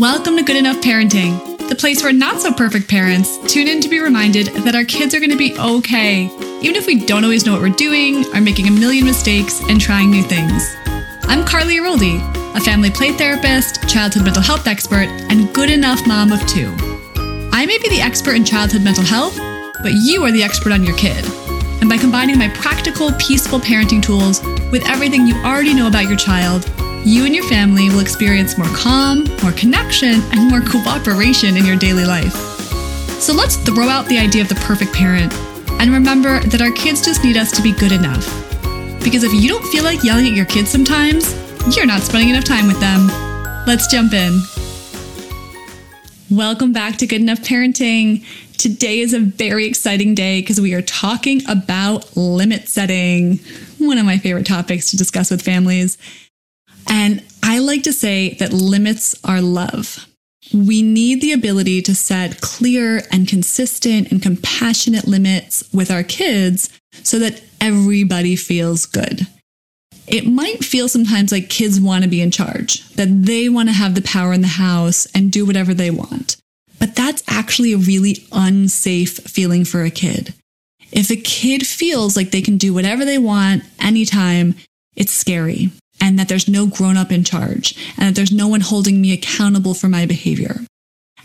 Welcome to Good Enough Parenting, the place where not so perfect parents tune in to be reminded that our kids are going to be okay, even if we don't always know what we're doing, are making a million mistakes, and trying new things. I'm Carley Aroldi, a family play therapist, childhood mental health expert, and good enough mom of two. I may be the expert in childhood mental health, but you are the expert on your kid. And by combining my practical, peaceful parenting tools with everything you already know about your child, you and your family will experience more calm, more connection, and more cooperation in your daily life. So let's throw out the idea of the perfect parent and remember that our kids just need us to be good enough. Because if you don't feel like yelling at your kids sometimes, you're not spending enough time with them. Let's jump in. Welcome back to Good Enough Parenting. Today is a very exciting day because we are talking about limit setting, one of my favorite topics to discuss with families. And I like to say that limits are love. We need the ability to set clear and consistent and compassionate limits with our kids so that everybody feels good. It might feel sometimes like kids want to be in charge, that they want to have the power in the house and do whatever they want. But that's actually a really unsafe feeling for a kid. If a kid feels like they can do whatever they want anytime, it's scary and that there's no grown up in charge and that there's no one holding me accountable for my behavior.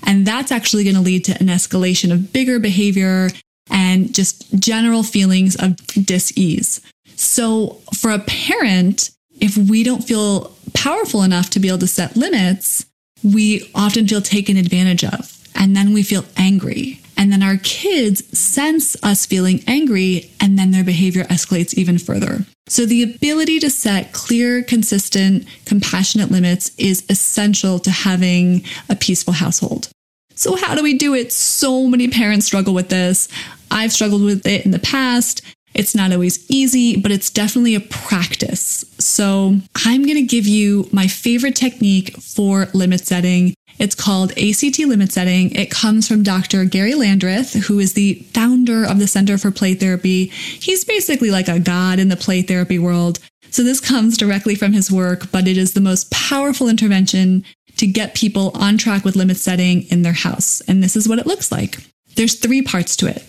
And that's actually going to lead to an escalation of bigger behavior and just general feelings of dis-ease. So for a parent, if we don't feel powerful enough to be able to set limits, we often feel taken advantage of. And then we feel angry. And then our kids sense us feeling angry, and then their behavior escalates even further. So, the ability to set clear, consistent, compassionate limits is essential to having a peaceful household. So, how do we do it? So many parents struggle with this. I've struggled with it in the past. It's not always easy, but it's definitely a practice. So, I'm going to give you my favorite technique for limit setting it's called ACT limit setting. It comes from Dr. Gary Landreth, who is the founder of the Center for Play Therapy. He's basically like a god in the play therapy world. So this comes directly from his work, but it is the most powerful intervention to get people on track with limit setting in their house. And this is what it looks like. There's three parts to it.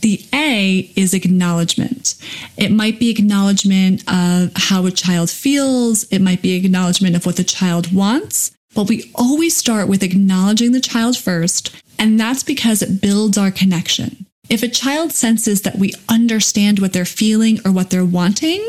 The A is acknowledgement. It might be acknowledgement of how a child feels. It might be acknowledgement of what the child wants. But we always start with acknowledging the child first, and that's because it builds our connection. If a child senses that we understand what they're feeling or what they're wanting,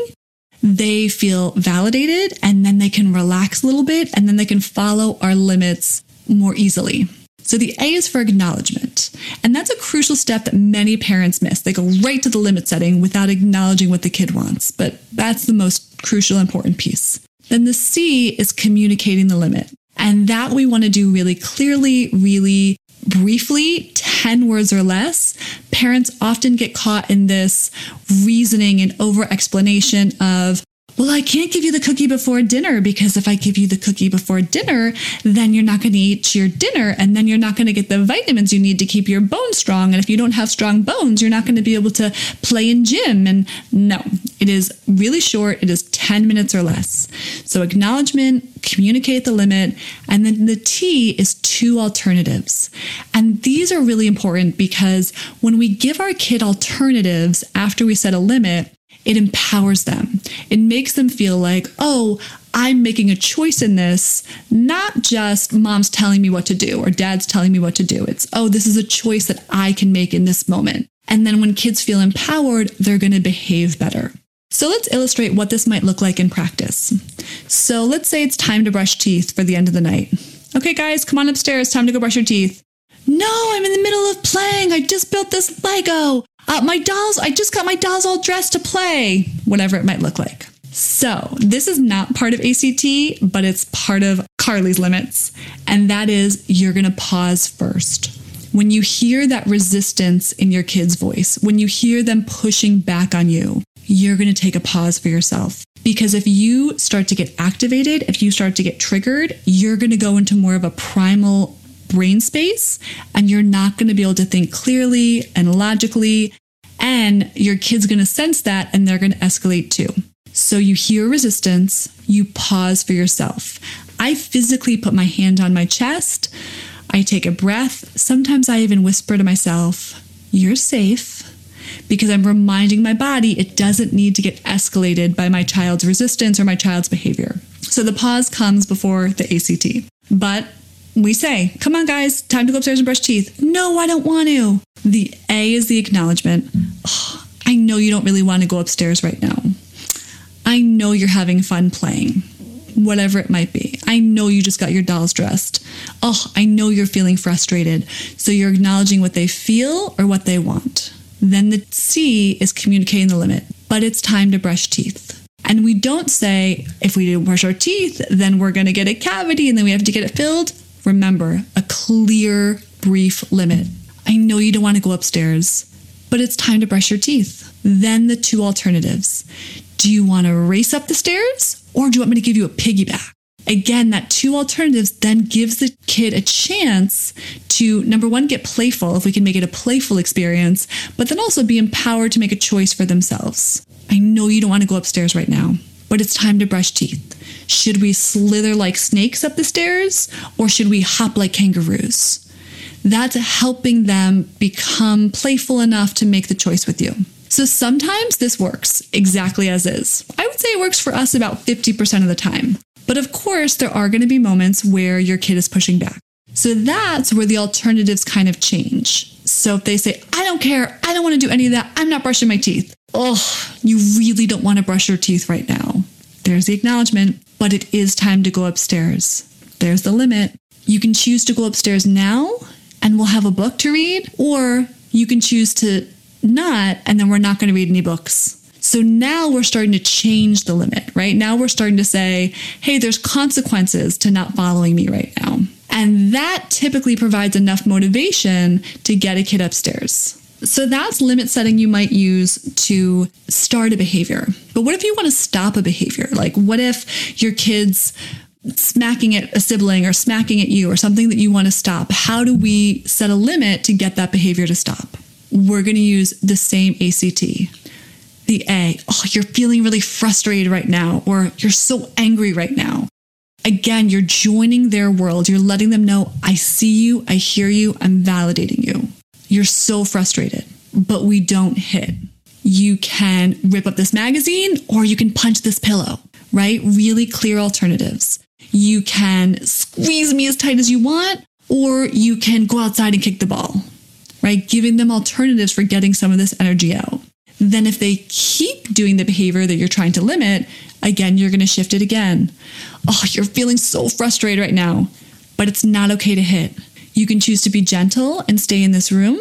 they feel validated and then they can relax a little bit and then they can follow our limits more easily. So the A is for acknowledgement. And that's a crucial step that many parents miss. They go right to the limit setting without acknowledging what the kid wants. But that's the most crucial, important piece. Then the C is communicating the limit. And that we want to do really clearly, really briefly, 10 words or less. Parents often get caught in this reasoning and over explanation of, well, I can't give you the cookie before dinner because if I give you the cookie before dinner, then you're not going to eat your dinner and then you're not going to get the vitamins you need to keep your bones strong. And if you don't have strong bones, you're not going to be able to play in gym. And no, it is really short. It is 10 minutes or less. So acknowledgement, communicate the limit. And then the T is two alternatives. And these are really important because when we give our kid alternatives after we set a limit, it empowers them. It makes them feel like, oh, I'm making a choice in this, not just mom's telling me what to do or dad's telling me what to do. It's, oh, this is a choice that I can make in this moment. And then when kids feel empowered, they're going to behave better. So let's illustrate what this might look like in practice. So let's say it's time to brush teeth for the end of the night. Okay, guys, come on upstairs. Time to go brush your teeth. No, I'm in the middle of playing. I just built this Lego. Uh, my dolls, I just got my dolls all dressed to play, whatever it might look like. So, this is not part of ACT, but it's part of Carley's limits. And that is you're going to pause first. When you hear that resistance in your kid's voice, when you hear them pushing back on you, you're going to take a pause for yourself. Because if you start to get activated, if you start to get triggered, you're going to go into more of a primal brain space and you're not going to be able to think clearly and logically. And your kid's going to sense that and they're going to escalate too. So you hear resistance, you pause for yourself. I physically put my hand on my chest. I take a breath. Sometimes I even whisper to myself, You're safe. Because I'm reminding my body it doesn't need to get escalated by my child's resistance or my child's behavior. So the pause comes before the ACT. But we say, come on, guys, time to go upstairs and brush teeth. No, I don't want to. The A is the acknowledgement. Oh, I know you don't really want to go upstairs right now. I know you're having fun playing, whatever it might be. I know you just got your dolls dressed. Oh, I know you're feeling frustrated. So you're acknowledging what they feel or what they want. Then the C is communicating the limit, but it's time to brush teeth. And we don't say, if we don't brush our teeth, then we're going to get a cavity and then we have to get it filled. Remember, a clear, brief limit. I know you don't want to go upstairs, but it's time to brush your teeth. Then the two alternatives. Do you want to race up the stairs or do you want me to give you a piggyback? Again, that two alternatives then gives the kid a chance to, number one, get playful if we can make it a playful experience, but then also be empowered to make a choice for themselves. I know you don't want to go upstairs right now, but it's time to brush teeth. Should we slither like snakes up the stairs or should we hop like kangaroos? That's helping them become playful enough to make the choice with you. So sometimes this works exactly as is. I would say it works for us about 50% of the time. But of course, there are going to be moments where your kid is pushing back. So that's where the alternatives kind of change. So if they say, I don't care, I don't want to do any of that, I'm not brushing my teeth. Oh, you really don't want to brush your teeth right now. There's the acknowledgement, but it is time to go upstairs. There's the limit. You can choose to go upstairs now and we'll have a book to read, or you can choose to not, and then we're not going to read any books. So now we're starting to change the limit, right? Now we're starting to say, hey, there's consequences to not following me right now. And that typically provides enough motivation to get a kid upstairs. So that's limit setting you might use to start a behavior. But what if you want to stop a behavior? Like, what if your kid's smacking at a sibling or smacking at you or something that you want to stop? How do we set a limit to get that behavior to stop? We're going to use the same ACT. The A, oh, you're feeling really frustrated right now, or you're so angry right now. Again, you're joining their world. You're letting them know, I see you, I hear you, I'm validating you. You're so frustrated, but we don't hit. You can rip up this magazine or you can punch this pillow, right? Really clear alternatives. You can squeeze me as tight as you want, or you can go outside and kick the ball, right? Giving them alternatives for getting some of this energy out. Then, if they keep doing the behavior that you're trying to limit, again, you're going to shift it again. Oh, you're feeling so frustrated right now, but it's not okay to hit. You can choose to be gentle and stay in this room,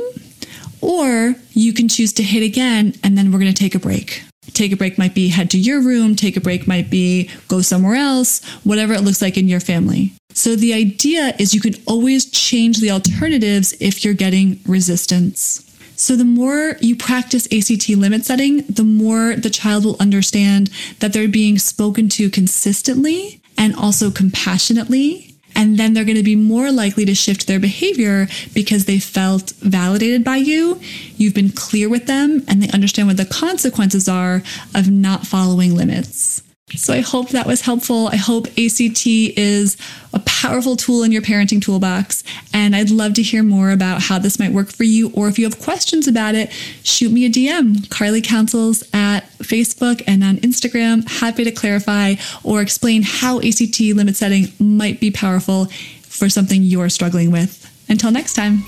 or you can choose to hit again and then we're going to take a break. Take a break might be head to your room, take a break might be go somewhere else, whatever it looks like in your family. So the idea is you can always change the alternatives if you're getting resistance. So the more you practice ACT limit setting, the more the child will understand that they're being spoken to consistently and also compassionately and then they're going to be more likely to shift their behavior because they felt validated by you. You've been clear with them and they understand what the consequences are of not following limits. So I hope that was helpful. I hope ACT is a powerful tool in your parenting toolbox. And I'd love to hear more about how this might work for you. Or if you have questions about it, shoot me a DM, Carley Counsels at Facebook and on Instagram. Happy to clarify or explain how ACT limit setting might be powerful for something you're struggling with. Until next time.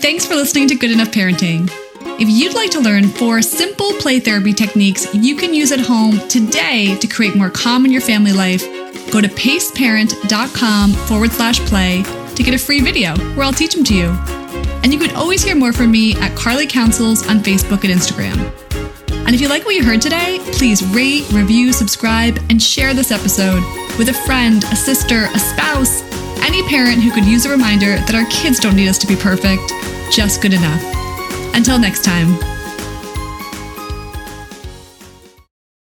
Thanks for listening to Good Enough Parenting. If you'd like to learn four simple play therapy techniques you can use at home today to create more calm in your family life, go to paceparent.com forward slash play to get a free video where I'll teach them to you. And you can always hear more from me at Carley Counsels on Facebook and Instagram. And if you like what you heard today, please rate, review, subscribe, and share this episode with a friend, a sister, a spouse, any parent who could use a reminder that our kids don't need us to be perfect, just good enough. Until next time.